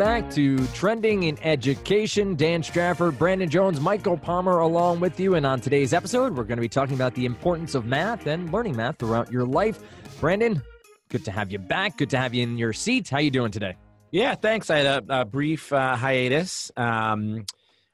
back to Trending in Education. Dan Strafford, Brandon Jones, Michael Palmer along with you. And on today's episode, we're going to be talking about the importance of math and learning math throughout your life. Brandon, good to have you back. Good to have you in your seat. How you doing today? Yeah, thanks. I had a, a brief uh, hiatus. Um,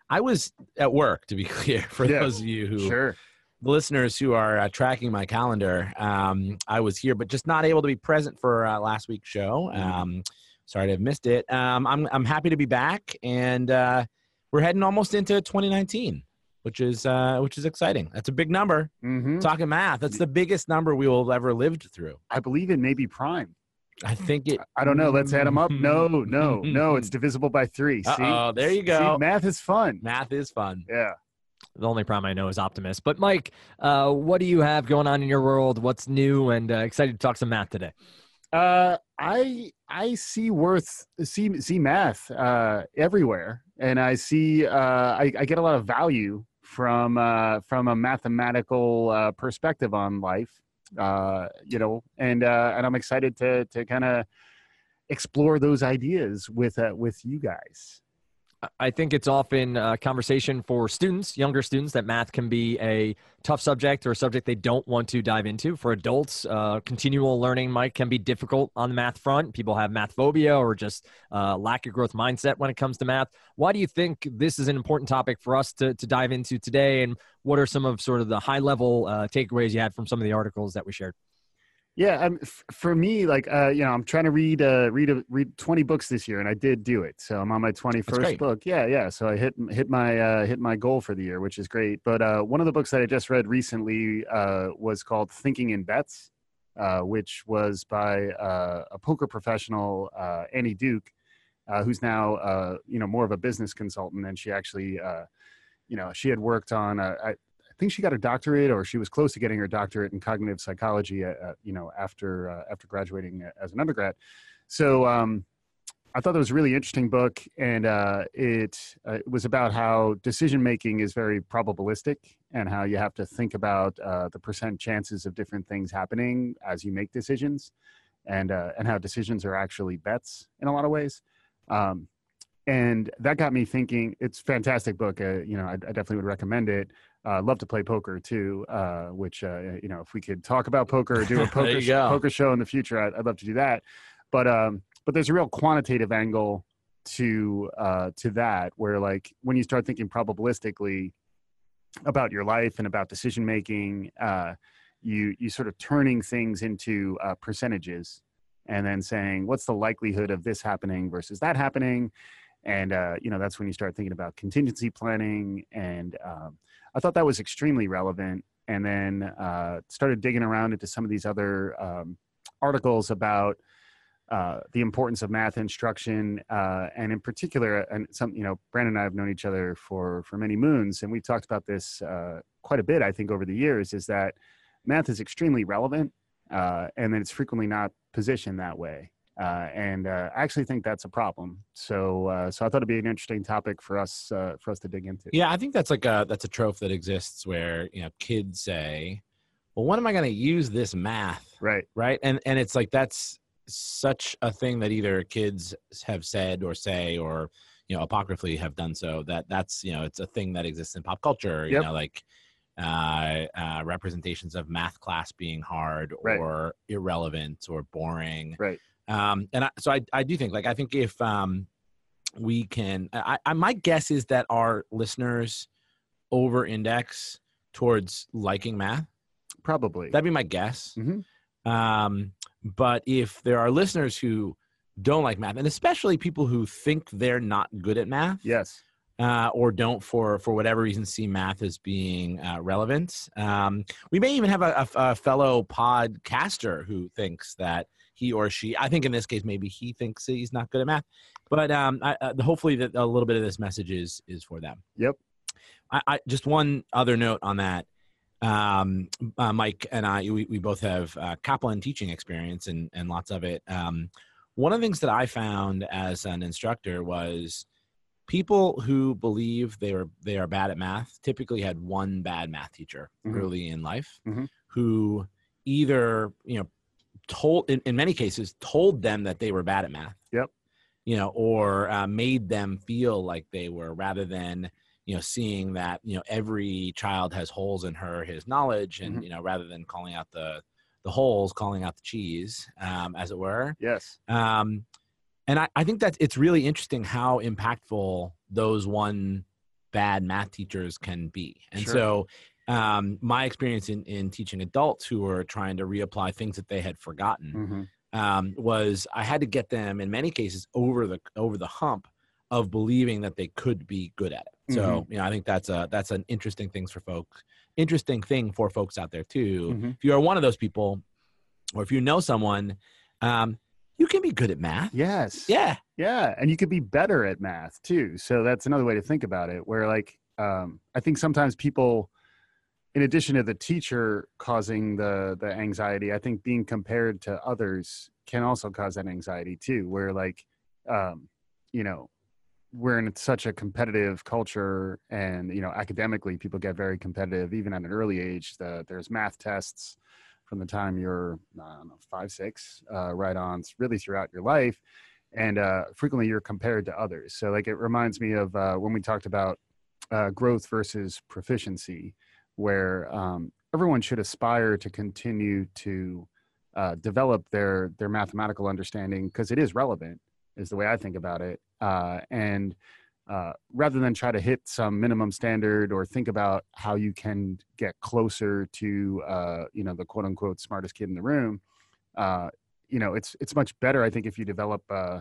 I was at work, to be clear, for Yeah, those of you who Sure. the listeners who are uh, tracking my calendar, um, I was here, but just not able to be present for uh, last week's show. Mm-hmm. Sorry to have missed it. Um, I'm I'm happy to be back, and uh, we're heading almost into 2019, which is uh, which is exciting. That's a big number. hmm Talking math, that's the biggest number we will have ever lived through. I believe it may be prime. I think it. I don't know. Let's add them up. No, no, no. It's divisible by three. Uh-oh, there you See, go. math is fun. Math is fun. Yeah. The only problem I know is Optimus. But Mike, uh, what do you have going on in your world? What's new? And uh, excited to talk some math today. Uh, I I see worth see see math uh, everywhere, and I see uh, I, I get a lot of value from uh, from a mathematical uh, perspective on life. Uh, you know, and uh, and I'm excited to to kind of explore those ideas with uh, with you guys. I think it's often a conversation for students, younger students, that math can be a tough subject or a subject they don't want to dive into. For adults, uh, continual learning might can be difficult on the math front. People have math phobia or just uh, lack of growth mindset when it comes to math. Why do you think this is an important topic for us to, to dive into today? And what are some of sort of the high level uh, takeaways you had from some of the articles that we shared? Yeah, um, f- for me, like uh, you know, I'm trying to read uh, read a, read 20 books this year, and I did do it. So I'm on my 21st book. Yeah, yeah. So I hit hit my uh, hit my goal for the year, which is great. But uh, one of the books that I just read recently uh, was called Thinking in Bets, uh, which was by uh, a poker professional, uh, Annie Duke, uh, who's now uh, you know more of a business consultant, and she actually. Uh, you know, she had worked on. Uh, I, think she got her doctorate, or she was close to getting her doctorate in cognitive psychology. Uh, uh, you know, after uh, after graduating as an undergrad. So um, I thought that was a really interesting book, and uh, it, uh, it was about how decision making is very probabilistic, and how you have to think about uh, the percent chances of different things happening as you make decisions, and uh, and how decisions are actually bets in a lot of ways. Um, and that got me thinking. It's fantastic book. Uh, you know, I, I definitely would recommend it. Uh, love to play poker too. Uh, which uh, you know, if we could talk about poker or do a poker sh- poker show in the future, I'd, I'd love to do that. But um, but there's a real quantitative angle to uh, to that, where like when you start thinking probabilistically about your life and about decision making, uh, you you sort of turning things into uh, percentages, and then saying what's the likelihood of this happening versus that happening, and uh, you know that's when you start thinking about contingency planning. And um, I thought that was extremely relevant. And then uh, started digging around into some of these other um, articles about uh, the importance of math instruction, uh, and in particular, and some you know, Brandon and I have known each other for for many moons, and we've talked about this uh, quite a bit. I think over the years is that math is extremely relevant, uh, and that it's frequently not positioned that way. Uh, and uh, I actually think that's a problem. So, uh, so I thought it'd be an interesting topic for us uh, for us to dig into. Yeah, I think that's like a that's a trope that exists where you know kids say, "Well, when am I going to use this math?" Right. Right, and and it's like that's such a thing that either kids have said or say or you know apocryphally have done so that that's you know it's a thing that exists in pop culture. You Yep. know, like uh, uh, representations of math class being hard Right. or irrelevant or boring. Right. Um, and I, so I I do think like I think if um we can I, I my guess is that our listeners over index towards liking math Probably. that'd be my guess Mhm. um but if there are listeners who don't like math and especially people who think they're not good at math yes. uh, or don't for for whatever reason see math as being uh, relevant um, we may even have a, a, a fellow podcaster who thinks that he or she i think in this case maybe he thinks he's not good at math but um, I, uh, hopefully that a little bit of this message is is for them Yep. I, I just one other note on that um, uh, mike and i we, we both have uh, kaplan teaching experience and and lots of it um, one of the things that i found as an instructor was people who believe they are they are bad at math typically had one bad math teacher Mhm. early in life Mhm. who either you know told in, in many cases told them that they were bad at math Yep. you know, or uh, made them feel like they were, rather than you know seeing that you know every child has holes in her his knowledge, and Mhm. you know rather than calling out the the holes, calling out the cheese, um, as it were. Yes. Um, and I, I think that it's really interesting how impactful those one bad math teachers can be. And Sure. so, um, my experience in, in teaching adults who are trying to reapply things that they had forgotten hmm um, was I had to get them in many cases over the over the hump of believing that they could be good at it. So you know, I think that's a that's an interesting things for folks, interesting thing for folks out there too. Mhm. If you are one of those people, or if you know someone, um, you can be good at math. Yes. Yeah, Yeah, and you could be better at math too. So that's another way to think about it. Where like um, I think sometimes people, in addition to the teacher causing the the anxiety, I think being compared to others can also cause that anxiety too. Where like, um, you know, we're in such a competitive culture, and you know, academically, people get very competitive even at an early age. The, there's math tests from the time you're know, five, six, uh, right on, really throughout your life and uh, frequently you're compared to others. So, like, it reminds me of uh, when we talked about uh, growth versus proficiency, where um, everyone should aspire to continue to uh, develop their their mathematical understanding because it is relevant, is the way I think about it. Uh, and uh, rather than try to hit some minimum standard or think about how you can get closer to, uh, you know, the quote unquote smartest kid in the room, uh, you know it's it's much better i think if you develop uh,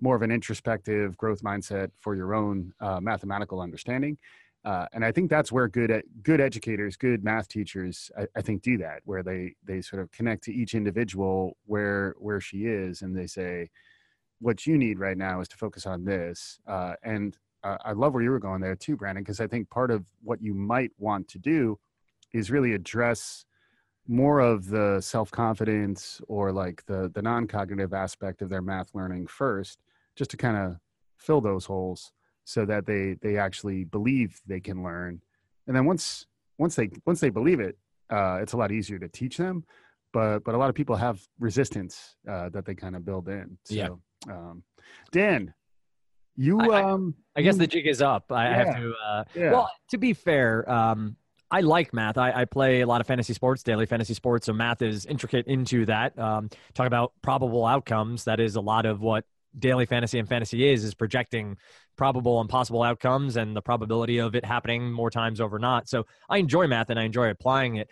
more of an introspective growth mindset for your own uh, mathematical understanding uh, and i think that's where good good educators good math teachers I, I think do that where they they sort of connect to each individual where where she is and they say what you need right now is to focus on this. Uh, and uh, i love where you were going there too brandon because i think part of what you might want to do is really address more of the self-confidence or like the the non-cognitive aspect of their math learning first just to kind of fill those holes so that they they actually believe they can learn and then once once they once they believe it uh, it's a lot easier to teach them but but a lot of people have resistance uh, that they kind of build in so Yeah. um, dan you I- I- um I guess you- the jig is up. I have to. Uh, yeah Well, to be fair, um, I like math. I, I play a lot of fantasy sports, daily fantasy sports, so math is intricate into that. Um, talk about probable outcomes. That is a lot of what daily fantasy and fantasy is: is projecting probable and possible outcomes and the probability of it happening more times over not. So I enjoy math and I enjoy applying it.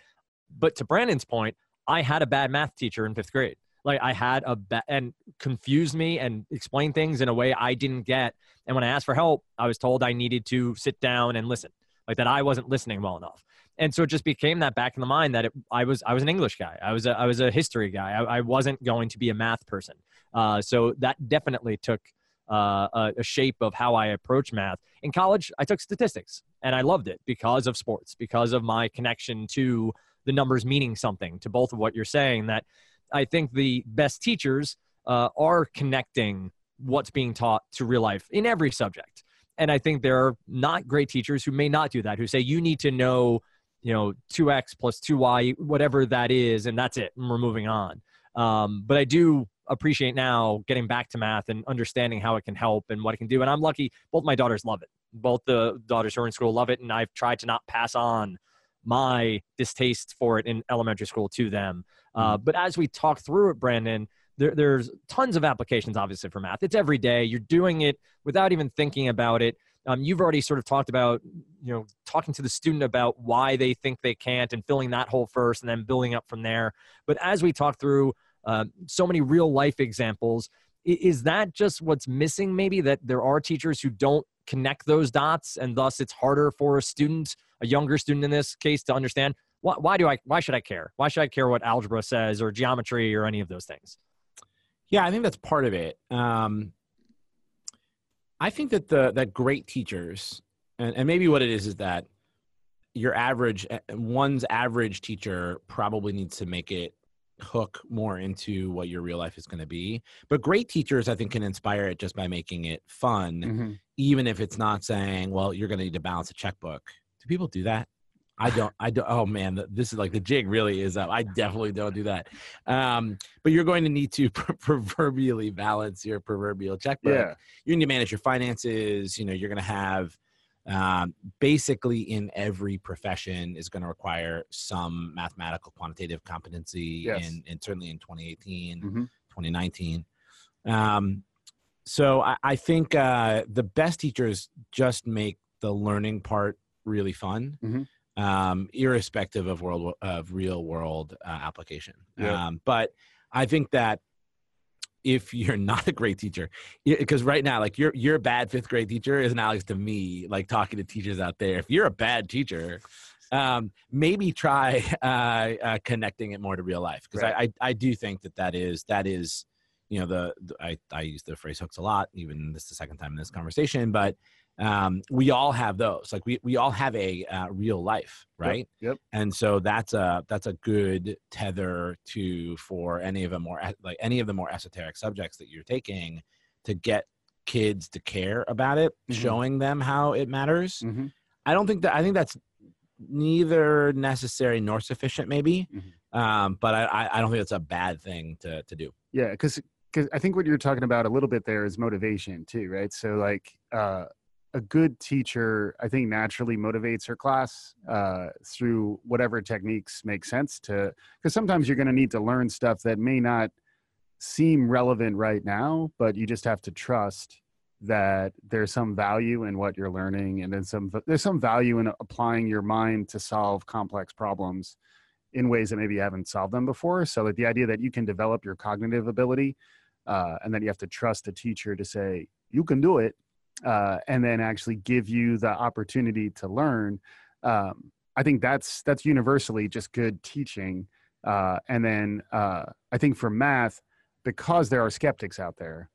But to Brandon's point, I had a bad math teacher in fifth grade. Like I had a bad and confused me and explained things in a way I didn't get. And when I asked for help, I was told I needed to sit down and listen like that I wasn't listening well enough. And so it just became that back in the mind that it, I was I was an English guy. I was a, I was a history guy. I, I wasn't going to be a math person. Uh, so that definitely took uh, a, a shape of how I approach math. In college, I took statistics, and I loved it because of sports, because of my connection to the numbers meaning something. To both of what you're saying, that I think the best teachers uh, are connecting what's being taught to real life in every subject. And I think there are not great teachers who may not do that, who say you need to know, you know, 2x plus 2y, whatever that is, and that's it, and we're moving on. Um, but I do appreciate now getting back to math and understanding how it can help and what it can do. And I'm lucky, both my daughters love it. Both the daughters who are in school love it. And I've tried to not pass on my distaste for it in elementary school to them. Uh, but as we talk through it, Brandon, there, there's tons of applications, obviously, for math. It's every day. You're doing it without even thinking about it. Um, you've already sort of talked about, you know, talking to the student about why they think they can't and filling that hole first and then building up from there. But as we talk through uh, so many real life examples, is that just what's missing? Maybe that there are teachers who don't connect those dots and thus it's harder for a student, a younger student in this case, to understand why, why do I, why should I care? Why should I care what algebra says or geometry or any of those things? Yeah, I think that's part of it. Um, I think that the that great teachers, and, and maybe what it is is that your average eh, one's average teacher probably needs to make it hook more into what your real life is going to be. But great teachers, I think, can inspire it just by making it fun, Mhm. even if it's not saying, "Well, you're going to need to balance a checkbook." Do people do that? I don't. I don't. Oh man, this is like the jig really is up. I definitely don't do that. Um, but you're going to need to pr- proverbially balance your proverbial checkbook. Yeah. You need to manage your finances. You know, you're going to have um, basically in every profession is going to require some mathematical quantitative competency, Yes. and, and certainly in 2018, Mhm. 2019. Um, so I, I think uh, the best teachers just make the learning part really fun, Mhm. um, irrespective of world of real world uh, application. Yeah. Um, but I think that if you're not a great teacher, because right now, like you're you're a bad fifth grade teacher is analogous to me, like talking to teachers out there. If you're a bad teacher, um, maybe try uh, uh, connecting it more to real life. Because I, I I do think that that is that is you know the, the I I use the phrase hooks a lot even this is the second time in this conversation but um, we all have those like we we all have a uh, real life right yep. and so that's a that's a good tether to for any of the more like any of the more esoteric subjects that you're taking to get kids to care about it Mhm. showing them how it matters Mhm. I don't think that I think that's neither necessary nor sufficient, maybe. Mhm. Um, but I, I don't think it's a bad thing to to do. Yeah, because because I think what you're talking about a little bit there is motivation too, right? So like uh, a good teacher, I think naturally motivates her class uh, through whatever techniques make sense to. Because sometimes you're going to need to learn stuff that may not seem relevant right now, but you just have to trust that there's some value in what you're learning, and then some there's some value in applying your mind to solve complex problems in ways that maybe you haven't solved them before. So like the idea that you can develop your cognitive ability, uh, and then you have to trust a teacher to say you can do it, uh, and then actually give you the opportunity to learn. Um, I think that's that's universally just good teaching. Uh, and then uh, I think for math, because there are skeptics out there,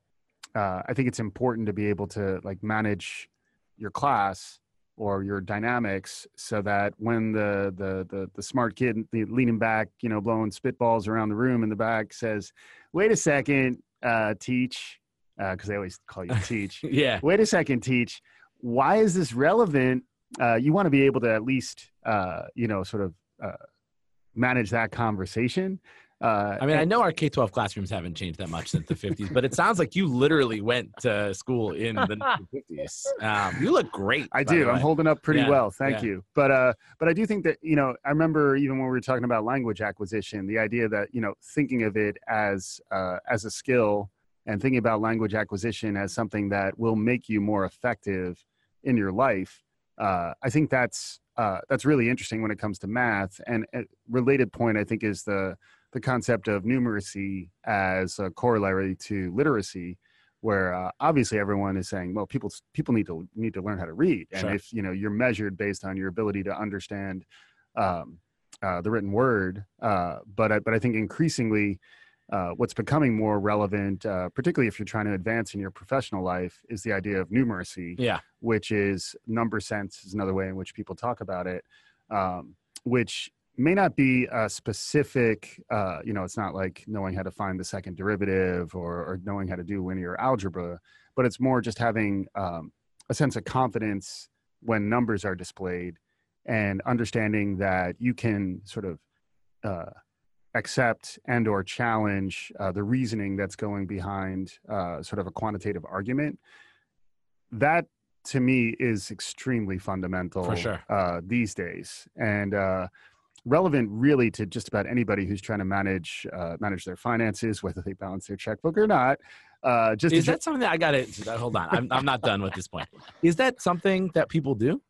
uh, I think it's important to be able to like manage your class or your dynamics so that when the the the, the smart kid the leaning back you know blowing spitballs around the room in the back says wait a second uh teach because they always call you teach Yeah. wait a second teach why is this relevant uh you want to be able to at least uh you know sort of uh manage that conversation uh I mean, I know our K twelve classrooms haven't changed that much since the fifties, but it sounds like you literally went to school in the fifties. Um, you look great. I do. I'm holding up pretty Yeah, well. Thank yeah. you. But uh but I do think that, you know, I remember even when we were talking about language acquisition, the idea that, you know, thinking of it as uh as a skill and thinking about language acquisition as something that will make you more effective in your life. Uh I think that's uh that's really interesting when it comes to math and a related point I think is the the concept of numeracy as a corollary to literacy where uh, obviously everyone is saying well people people need to need to learn how to read and Sure. if you know you're measured based on your ability to understand um, uh, the written word uh, but I, but I think increasingly uh, what's becoming more relevant uh, particularly if you're trying to advance in your professional life is the idea of numeracy Yeah. which is number sense is another way in which people talk about it um, which may not be a specific uh, you know it's not like knowing how to find the second derivative or, or knowing how to do linear algebra but it's more just having um, a sense of confidence when numbers are displayed and understanding that you can sort of uh, accept and or challenge uh, the reasoning that's going behind uh, sort of a quantitative argument that to me is extremely fundamental For sure. uh, these days and uh, relevant really to just about anybody who's trying to manage uh, manage their finances whether they balance their checkbook or not uh, just Is to- that something that I got to hold on? I'm I'm not done with this point. Is that something that people do?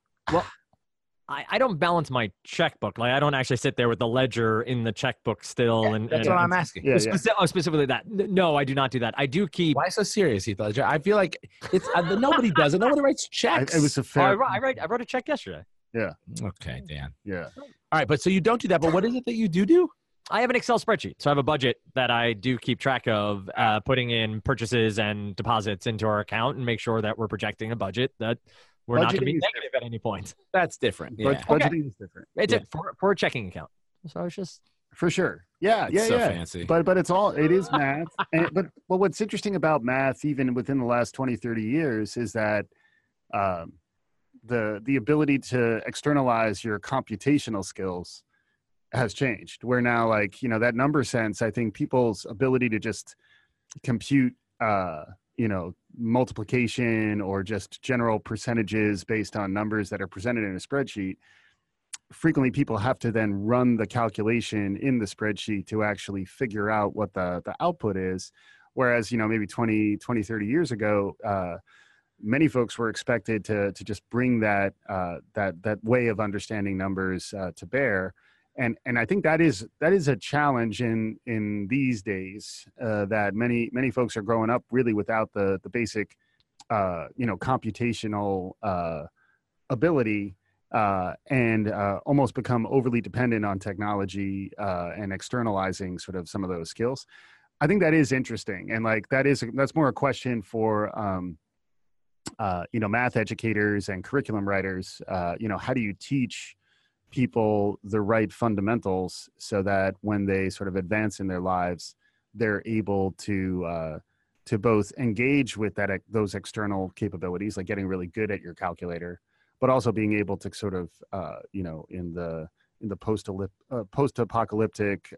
I, I don't balance my checkbook. Like I don't actually sit there with the ledger in the checkbook still. and, That's and what I'm asking. yeah, yeah. Oh, specifically that. No, I do not do that. I do keep. Why so serious, Heath Ledger? I feel like it's uh, nobody does it. Nobody writes I, checks. it was a Oh, I, fair wrote, I, write, I wrote a check yesterday. Yeah. Okay, Dan. yeah All right, but so you don't do that. But what is it that you do do? I have an Excel spreadsheet, so I have a budget that I do keep track of, uh, putting in purchases and deposits into our account and make sure that we're projecting a budget that we're not going to be is negative at any point. That's different. But Yeah. budgeting is different It's Yeah. a, for, for a checking account. So it's just for sure yeah It's yeah so yeah fancy. but but it's all it is math and but but what's interesting about math even within the last 20 30 years is that um the the ability to externalize your computational skills has changed. Where now, like you know, that number sense, I think people's ability to just compute, uh, you know, multiplication or just general percentages based on numbers that are presented in a spreadsheet. Frequently, people have to then run the calculation in the spreadsheet to actually figure out what the the output is. Whereas, you know, maybe 20, 20 30 years ago, uh, many folks were expected to to just bring that uh, that that way of understanding numbers uh, to bear and and I think that is that is a challenge in in these days uh, that many many folks are growing up really without the the basic uh, you know computational uh, ability uh, and uh, almost become overly dependent on technology uh, and externalizing sort of some of those skills. I think that is interesting and like that is that's more a question for um, you know math educators and curriculum writers. you know how do you teach people the right fundamentals so that when they sort of advance in their lives they're able to uh, to both engage with that those external capabilities like getting really good at your calculator but also being able to sort of uh, you know in the in the post uh, post apocalyptic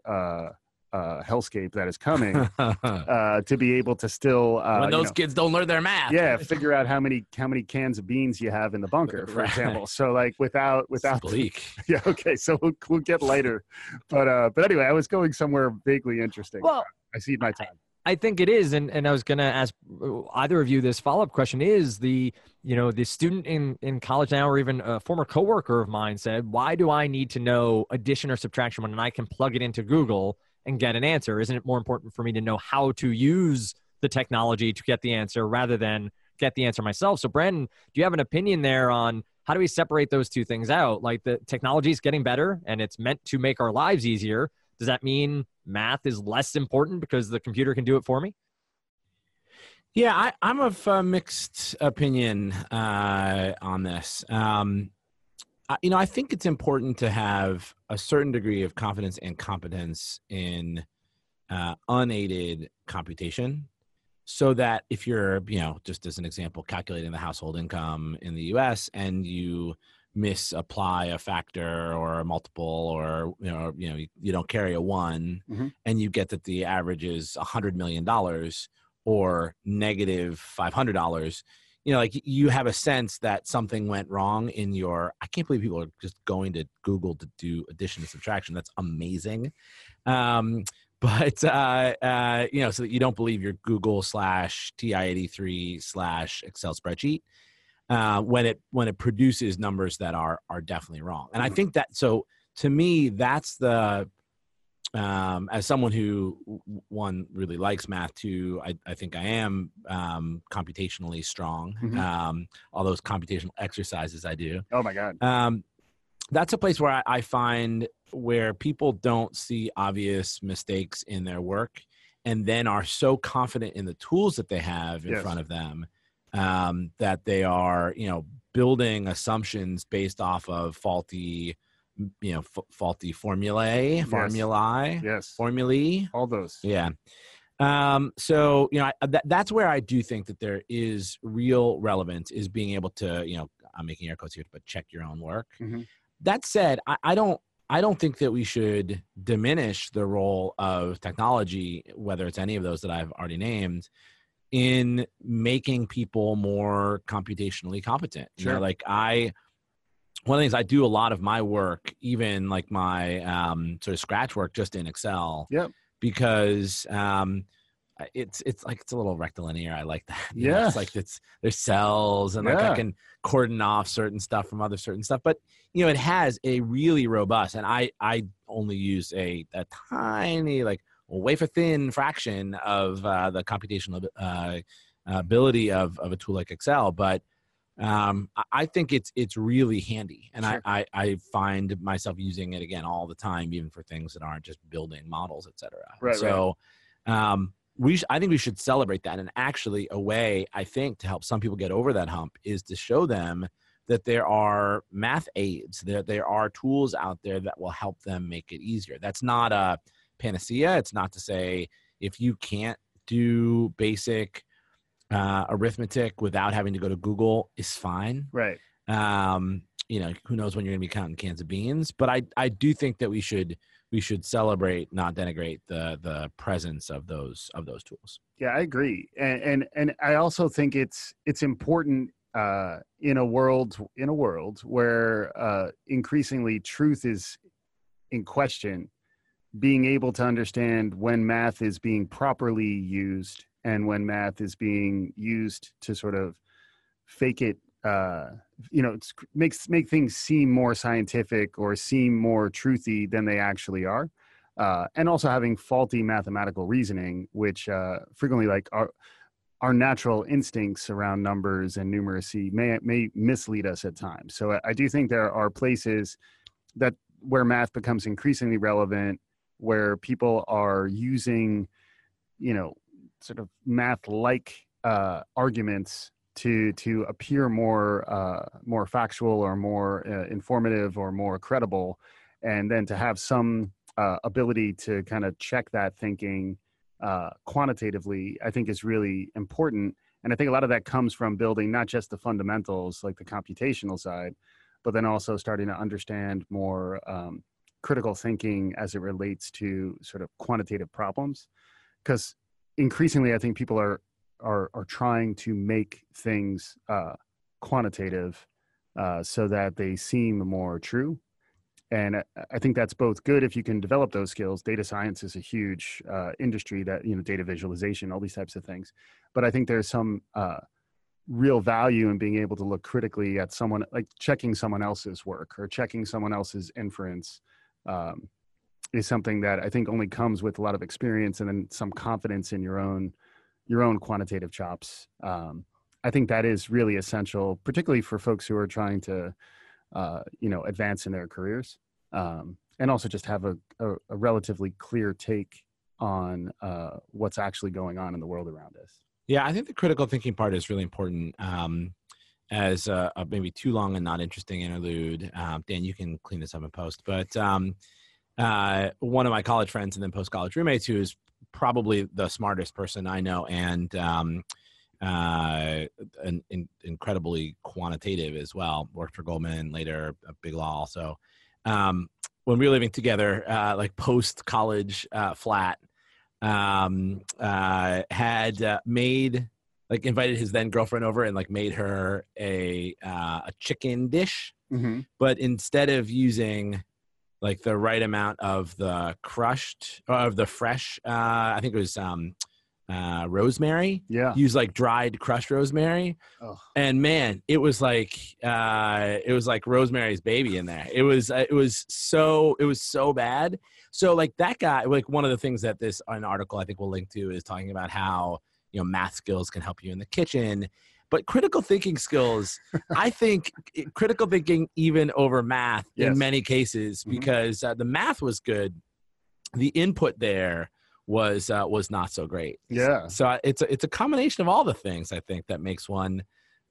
uh, hellscape that is coming uh, to be able to still uh, when those you know, kids don't learn their math. Yeah figure out how many how many cans of beans you have in the bunker for right. example. So like without without bleak. Yeah okay so we'll, we'll get later but uh but anyway i was going somewhere vaguely interesting. Well i see my time. I think it is, and, and I was going to ask uh, either of you this follow up question: Is the you know the student in in college now, or even a former coworker of mine said, "Why do I need to know addition or subtraction when I can plug it into Google and get an answer? Isn't it more important for me to know how to use the technology to get the answer rather than get the answer myself? So, Brandon, do you have an opinion there on how do we separate those two things out? Like the technology is getting better and it's meant to make our lives easier. Does that mean math is less important because the computer can do it for me? Yeah, I, am of mixed opinion uh, on this. Um, you know, I think it's important to have a certain degree of confidence and competence in uh, unaided computation so that if you're, you know, just as an example, calculating the household income in the US and you misapply a factor or a multiple or you know you know you don't carry a one mm-hmm. and you get that the average is a hundred million dollars or negative five hundred dollars you know, like you have a sense that something went wrong in your. I can't believe people are just going to Google to do addition and subtraction. That's amazing. Um, but uh, uh, you know, so that you don't believe your Google slash TI eighty three slash Excel spreadsheet uh, when it when it produces numbers that are are definitely wrong. And I mm-hmm. think that so to me, that's the um, as someone who one really likes math too, I, I think I am um, computationally strong. Mm-hmm. Um, all those computational exercises I do. Oh my god! Um, that's a place where I, I, find where people don't see obvious mistakes in their work, and then are so confident in the tools that they have in yes. front of them um, that they are, you know, building assumptions based off of faulty you know f- faulty formulae yes. formulae yes formulae all those yeah um so you know I, that, that's where i do think that there is real relevance is being able to you know i'm making air quotes here but check your own work mm-hmm. that said I, I don't I don't think that we should diminish the role of technology, whether it's any of those that I've already named, in making people more computationally competent. Sure. You know, like I one of the things I do a lot of my work, even like my um, sort of scratch work, just in Excel. Yep. Because um, it's it's like it's a little rectilinear. I like that. Yeah. It's like it's there's cells and like yeah. I can cordon off certain stuff from other certain stuff. But you know, it has a really robust, and I I only use a a tiny like wafer thin fraction of uh, the computational uh, ability of of a tool like Excel, but um, I think it's it's really handy, and sure. I, I, I find myself using it again all the time, even for things that aren't just building models, etc. Right. So, right. Um, we sh- I think we should celebrate that, and actually, a way I think to help some people get over that hump is to show them that there are math aids, that there are tools out there that will help them make it easier. That's not a panacea. It's not to say if you can't do basic uh, arithmetic without having to go to Google is fine. Right. Um, you know, who knows when you're going to be counting cans of beans? But I I do think that we should we should celebrate, not denigrate the the presence of those of those tools. Yeah, I agree, and and, and I also think it's it's important uh, in a world in a world where uh, increasingly truth is in question. Being able to understand when math is being properly used and when math is being used to sort of fake it uh, you know makes make things seem more scientific or seem more truthy than they actually are uh, and also having faulty mathematical reasoning which uh, frequently like our our natural instincts around numbers and numeracy may may mislead us at times. So I do think there are places that where math becomes increasingly relevant where people are using you know sort of math like uh, arguments to to appear more uh, more factual or more uh, informative or more credible, and then to have some uh, ability to kind of check that thinking uh, quantitatively, I think is really important. And I think a lot of that comes from building not just the fundamentals, like the computational side, but then also starting to understand more um, critical thinking as it relates to sort of quantitative problems. Because increasingly, I think people are are are trying to make things uh, quantitative uh, so that they seem more true. And I think that's both good if you can develop those skills. Data science is a huge uh, industry that you know data visualization, all these types of things. But I think there's some uh, real value in being able to look critically at someone, like checking someone else's work or checking someone else's inference. Um, is something that I think only comes with a lot of experience and then some confidence in your own your own quantitative chops. Um, I think that is really essential, particularly for folks who are trying to, uh, you know, advance in their careers, um, and also just have a, a, a relatively clear take on uh, what's actually going on in the world around us. Yeah, I think the critical thinking part is really important. Um, as a, a, maybe too long and not interesting interlude, um, Dan, you can clean this up in post. But um, uh, one of my college friends and then post college roommates, who is probably the smartest person I know, and um, uh, an, in, incredibly quantitative as well. Worked for Goldman, later Big Law also. Um, when we were living together, uh, like post college uh, flat, um, uh, had uh, made like invited his then girlfriend over and like made her a uh, a chicken dish, mm-hmm. but instead of using like the right amount of the crushed of the fresh uh i think it was um uh rosemary. Yeah. Use like dried crushed rosemary. Oh. and man it was like uh it was like rosemary's baby in there. It was uh, it was so it was so bad. So like that guy like one of the things that this an article i think we'll link to is talking about how you know math skills can help you in the kitchen but critical thinking skills, I think critical thinking even over math yes. in many cases mm-hmm. because uh, the math was good, the input there was uh, was not so great. Yeah. So uh, it's a, it's a combination of all the things I think that makes one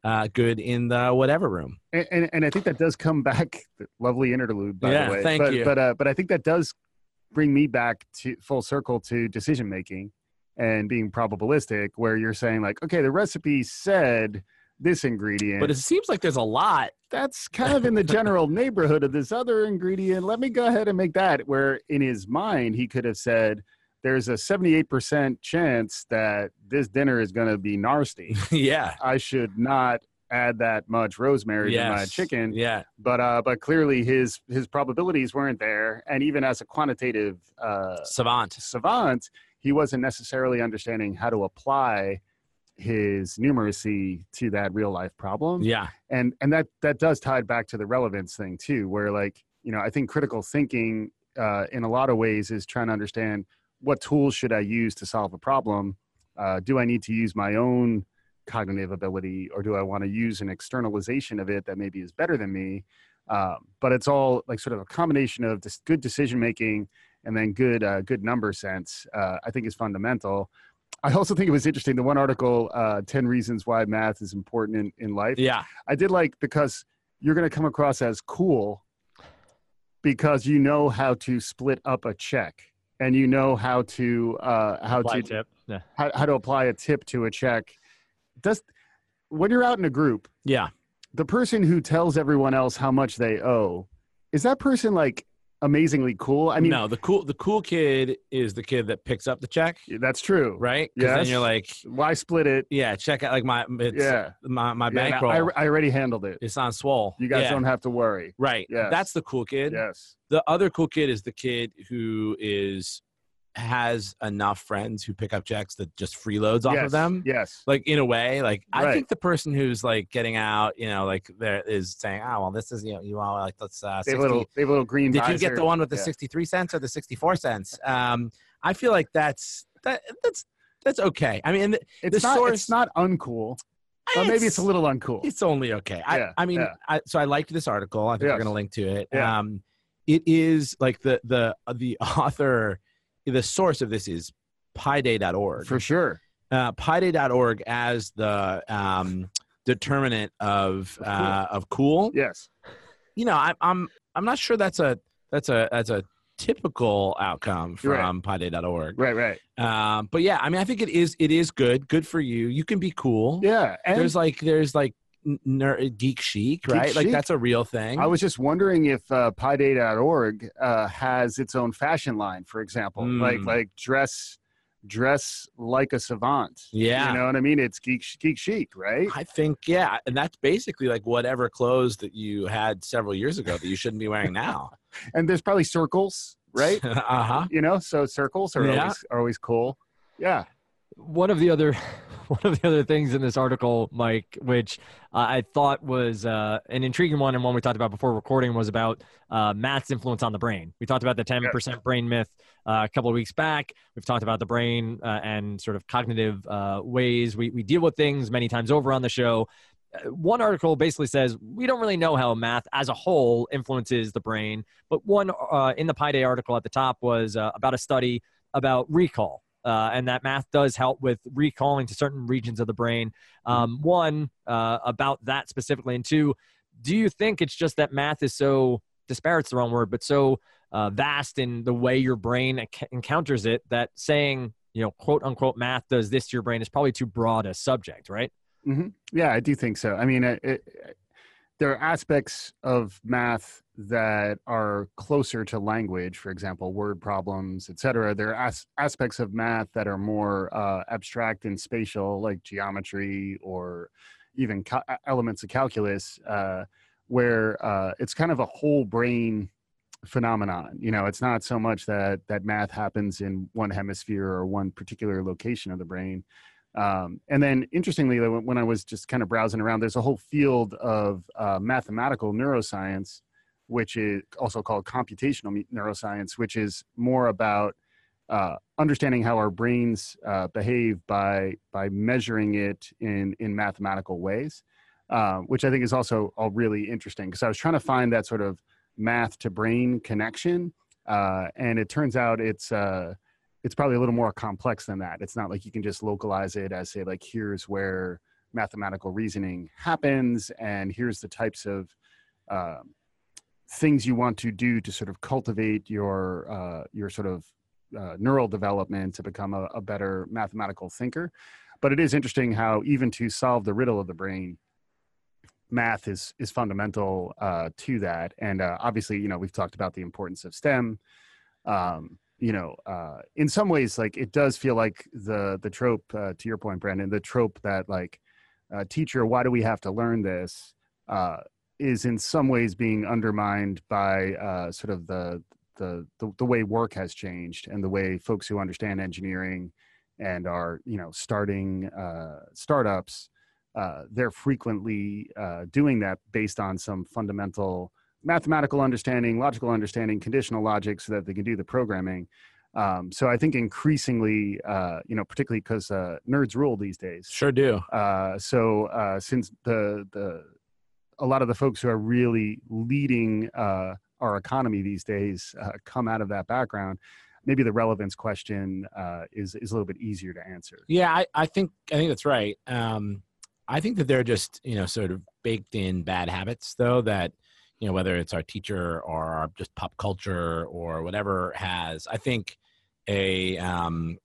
uh, good in the whatever room. And, and, and I think that does come back. Lovely interlude, by yeah, the way. Thank but, you. But uh, but I think that does bring me back to full circle to decision making and being probabilistic where you're saying like okay the recipe said this ingredient. but it seems like there's a lot. That's kind of in the general neighborhood of this other ingredient. Let me go ahead and make that where in his mind he could have said there's a 78% chance that this dinner is going to be nasty. Yeah. I should not add that much rosemary yes. to my chicken. Yeah. But uh but clearly his his probabilities weren't there. And even as a quantitative uh savant. savant he wasn't necessarily understanding how to apply his numeracy to that real life problem. Yeah. And and that that does tie back to the relevance thing too, where like, you know, I think critical thinking uh, in a lot of ways is trying to understand what tools should I use to solve a problem? Uh, do I need to use my own cognitive ability or do I want to use an externalization of it that maybe is better than me? Um, but it's all like sort of a combination of this good decision making and then good uh, good number sense uh, i think is fundamental. I also think it was interesting the one article uh, 10 reasons why math is important in, in life. Yeah. I did like because you're going to come across as cool because you know how to split up a check and you know how to uh, how apply to tip yeah. how, how to apply a tip to a check. Does when you're out in a group yeah. the person who tells everyone else how much they owe is that person like amazingly cool i mean no, the cool the cool kid is the kid that picks up the check, that's true right? 'Cause then you're like, why split it yeah, check out like my it's yeah, my my Yeah, bankroll. I, I already handled it it's on swole. you guys Yeah, don't have to worry right. Yeah. That's the cool kid. yes The other cool kid is the kid who is has enough friends who pick up checks that just freeloads off yes. of them. yes Like in a way, like I think the person who's like getting out, you know, like there is saying, "Oh, well, this is you know, you all like let's uh, they have 60, a little they have a little green Did you get the one with the Yeah. 63 cents or the 64 cents? Um, I feel like that's that that's that's okay. I mean, it's the not source- it's not uncool but maybe it's a little uncool It's only okay. Yeah, I, I mean, yeah. I, so I liked this article. I think we're going to link to it. Um, it is like the the the author, the source of this is PiDay.org. for sure Uh, PiDay.org as the um, determinant of Of cool. uh, of cool. yes You know, I, am I'm I'm not sure that's a that's a that's a typical outcome from Right. PiDay.org. right right Um, but yeah, I mean, I think it is it is good. Good for you. You can be cool. yeah and there's like there's like n- ner- geek chic, Geek right? Like chic. that's a real thing. I was just wondering if uh, PiDay.org uh, has its own fashion line, for example, like Mm. like dress dress like a savant. Yeah. you know what I mean. It's geek geek chic, right? I think yeah, and that's basically like whatever clothes that you had several years ago that you shouldn't be wearing now, And there's probably circles, right? uh huh. you know, so circles are Yeah. always are always cool. Yeah, one of the other one of the other things in this article mike which uh, i thought was uh, an intriguing one and one we talked about before recording was about uh, math's influence on the brain. We talked about the 10% brain myth uh, a couple of weeks back. We've talked about the brain uh, and sort of cognitive uh, ways we, we deal with things many times over on the show. One article basically says we don't really know how math as a whole influences the brain but one uh, in the pi day article at the top was uh, about a study about recall uh, and that math does help with recalling to certain regions of the brain. Um, one, uh, about that specifically, and two, do you think it's just that math is so disparate's the wrong word, but so uh, vast in the way your brain enc- encounters it that saying, you know, quote unquote, math does this to your brain is probably too broad a subject, right? hmm yeah, I do think so. I mean, it, it, there are aspects of math that are closer to language, for example, word problems, et cetera. There are as- aspects of math that are more uh, abstract and spatial, like geometry or even cal- elements of calculus, uh, where uh, it's kind of a whole brain phenomenon. You know, it's not so much that that math happens in one hemisphere or one particular location of the brain. Um, and then, interestingly, when I was just kind of browsing around, there's a whole field of uh, mathematical neuroscience, which is also called computational neuroscience, which is more about uh, understanding how our brains uh, behave by by measuring it in in mathematical ways, uh, which I think is also all really interesting. Because I was trying to find that sort of math to brain connection, uh, and it turns out it's uh, it's probably a little more complex than that. It's not like you can just localize it as say like here's where mathematical reasoning happens, and here's the types of um things you want to do to sort of cultivate your uh, your sort of uh, neural development to become a, a better mathematical thinker. But it is interesting how even to solve the riddle of the brain, math is is fundamental uh, to that. And uh, obviously, you know, we've talked about the importance of STEM. Um, you know, uh, in some ways, like it does feel like the the trope. Uh, to your point, Brandon, the trope that like, uh, teacher, why do we have to learn this? Uh, is in some ways being undermined by uh, sort of the, the the the way work has changed and the way folks who understand engineering and are you know starting uh, startups uh, they're frequently uh, doing that based on some fundamental mathematical understanding logical understanding conditional logic so that they can do the programming um, so i think increasingly uh, you know particularly because uh, nerds rule these days Sure do. uh, so uh, since the the a lot of the folks who are really leading uh, our economy these days uh, come out of that background, maybe the relevance question uh, is is a little bit easier to answer. Yeah, I, I think I think that's right. Um, I think that they're just you know sort of baked in bad habits though that you know whether it's our teacher or our just pop culture or whatever has. I think a um,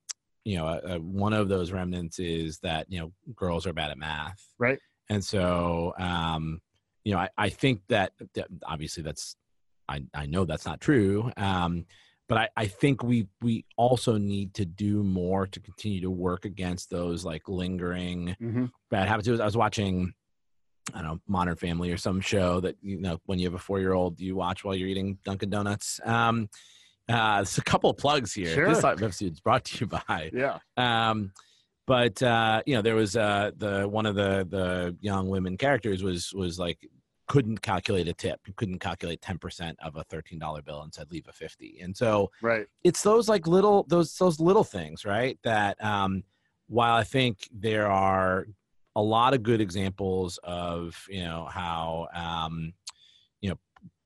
you know a, a, one of those remnants is that you know girls are bad at math, Right. And so um, you know, I, I think that, that obviously that's, I, I know that's not true. Um, but I, I think we we also need to do more to continue to work against those like lingering hmm bad habits. I was watching, I don't know, Modern Family or some show that you know when you have a four year old you watch while you're eating Dunkin' Donuts. Um, uh, there's a couple of plugs here. Sure. This episode is brought to you by. Yeah. Um, but uh, you know, there was uh, the one of the the young women characters was was like couldn't calculate a tip, couldn't calculate ten percent of a thirteen dollar bill, and said leave a fifty. And so Right. it's those like little those those little things, right? That um, while I think there are a lot of good examples of you know how um, you know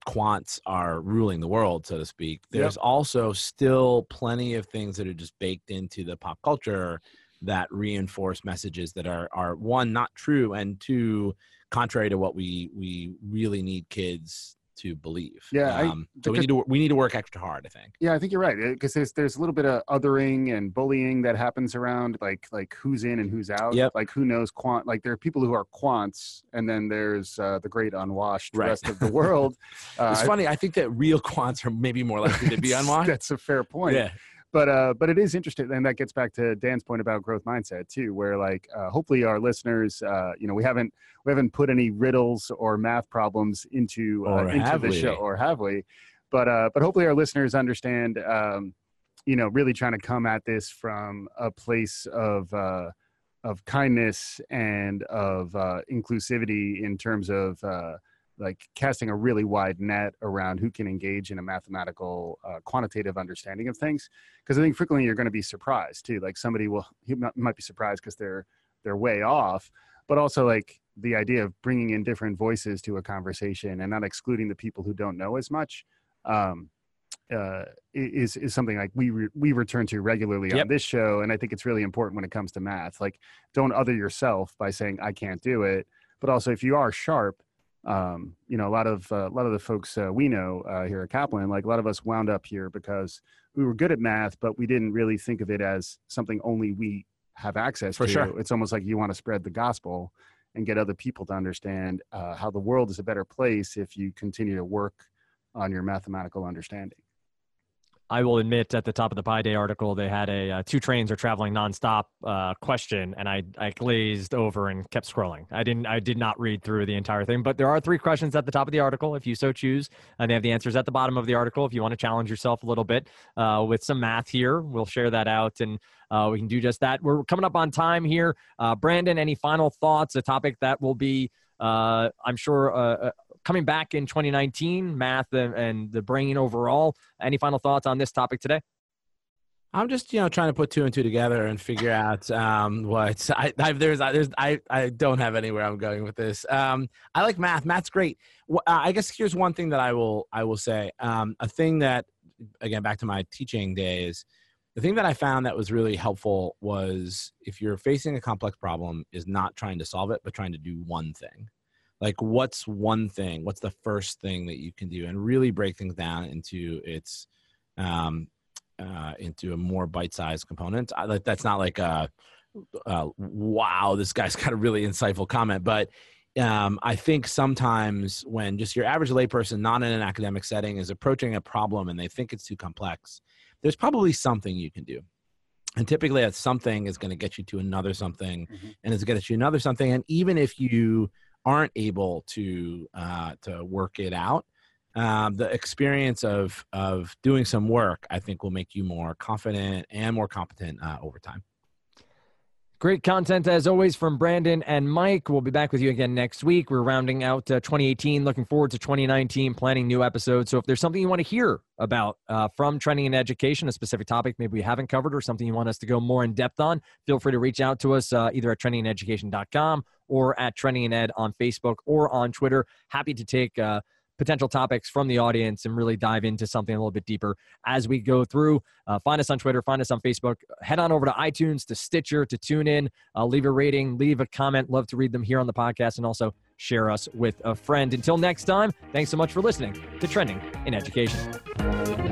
quants are ruling the world, so to speak. Yep. There's also still plenty of things that are just baked into the pop culture that reinforce messages that are are one not true and two contrary to what we we really need kids to believe. Yeah, I- Um, so we need to we need to work extra hard. I think. Yeah, I think you're right because there's there's a little bit of othering and bullying that happens around like like who's in and who's out. Yep. Like who knows quant? Like there are people who are quants, and then there's uh, the great unwashed Right. rest of the world. Uh, It's I- funny. I think that real quants are maybe more likely to be unwashed. That's a fair point. Yeah, but uh but it is interesting and that gets back to dan's point about growth mindset too where like uh, hopefully our listeners uh you know we haven't we haven't put any riddles or math problems into uh, into the we? show or have we but uh but hopefully our listeners understand um you know really trying to come at this from a place of uh of kindness and of uh inclusivity in terms of uh like casting a really wide net around who can engage in a mathematical uh, quantitative understanding of things because i think frequently you're going to be surprised too like somebody will might might be surprised because they're they're way off but also like the idea of bringing in different voices to a conversation and not excluding the people who don't know as much um, uh, is is something like we re- we return to regularly Yep. on this show, and I think it's really important when it comes to math. Like, don't other yourself by saying I can't do it, but also if you are sharp, um, you know, a lot of uh, a lot of the folks uh, we know uh, here at Kaplan, like a lot of us wound up here because we were good at math, but we didn't really think of it as something only we have access For to. sure. It's almost like you want to spread the gospel and get other people to understand uh, how the world is a better place if you continue to work on your mathematical understanding. I will admit, at the top of the Pi Day article, they had a uh, two trains are traveling nonstop uh, question, and I I glazed over and kept scrolling. I didn't I did not read through the entire thing, but there are three questions at the top of the article, if you so choose, and they have the answers at the bottom of the article. If you want to challenge yourself a little bit uh, with some math here, we'll share that out, and uh, we can do just that. We're coming up on time here. Uh, Brandon, any final thoughts? A topic that will be, uh, I'm sure. Uh, uh, Coming back in 2019, math and, and the brain overall. Any final thoughts on this topic today? I'm just you know trying to put two and two together and figure out um, what I, I there's I, there's I I don't have anywhere I'm going with this. Um, I like math. Math's great. Wh- uh, I guess here's one thing that I will I will say. Um, a thing that again back to my teaching days. The thing that I found that was really helpful was if you're facing a complex problem, is not trying to solve it, but trying to do one thing. Like, what's one thing? What's the first thing that you can do? And really break things down into its um, uh, into a more bite-sized component. I, like that's not like a uh, wow, this guy's got a really insightful comment, but um, I think sometimes when just your average layperson, not in an academic setting, is approaching a problem and they think it's too complex, there's probably something you can do. And typically, that something is going to get you to another something, Mhm. and it's going to get you another something. And even if you aren't able to uh, to work it out, um, the experience of of doing some work, I think, will make you more confident and more competent uh, over time. Great content as always from Brandon and Mike. We'll be back with you again next week. We're rounding out uh, 2018, looking forward to 2019, planning new episodes. So if there's something you want to hear about uh, from trending in education, a specific topic maybe we haven't covered or something you want us to go more in depth on, feel free to reach out to us uh, either at trendingineducation.com or at Trending in Ed on Facebook or on Twitter. Happy to take uh, potential topics from the audience and really dive into something a little bit deeper as we go through. Uh, find us on Twitter, find us on Facebook. Head on over to iTunes, to Stitcher, to tune in. Uh, leave a rating, leave a comment. Love to read them here on the podcast and also share us with a friend. Until next time, thanks so much for listening to Trending in Education.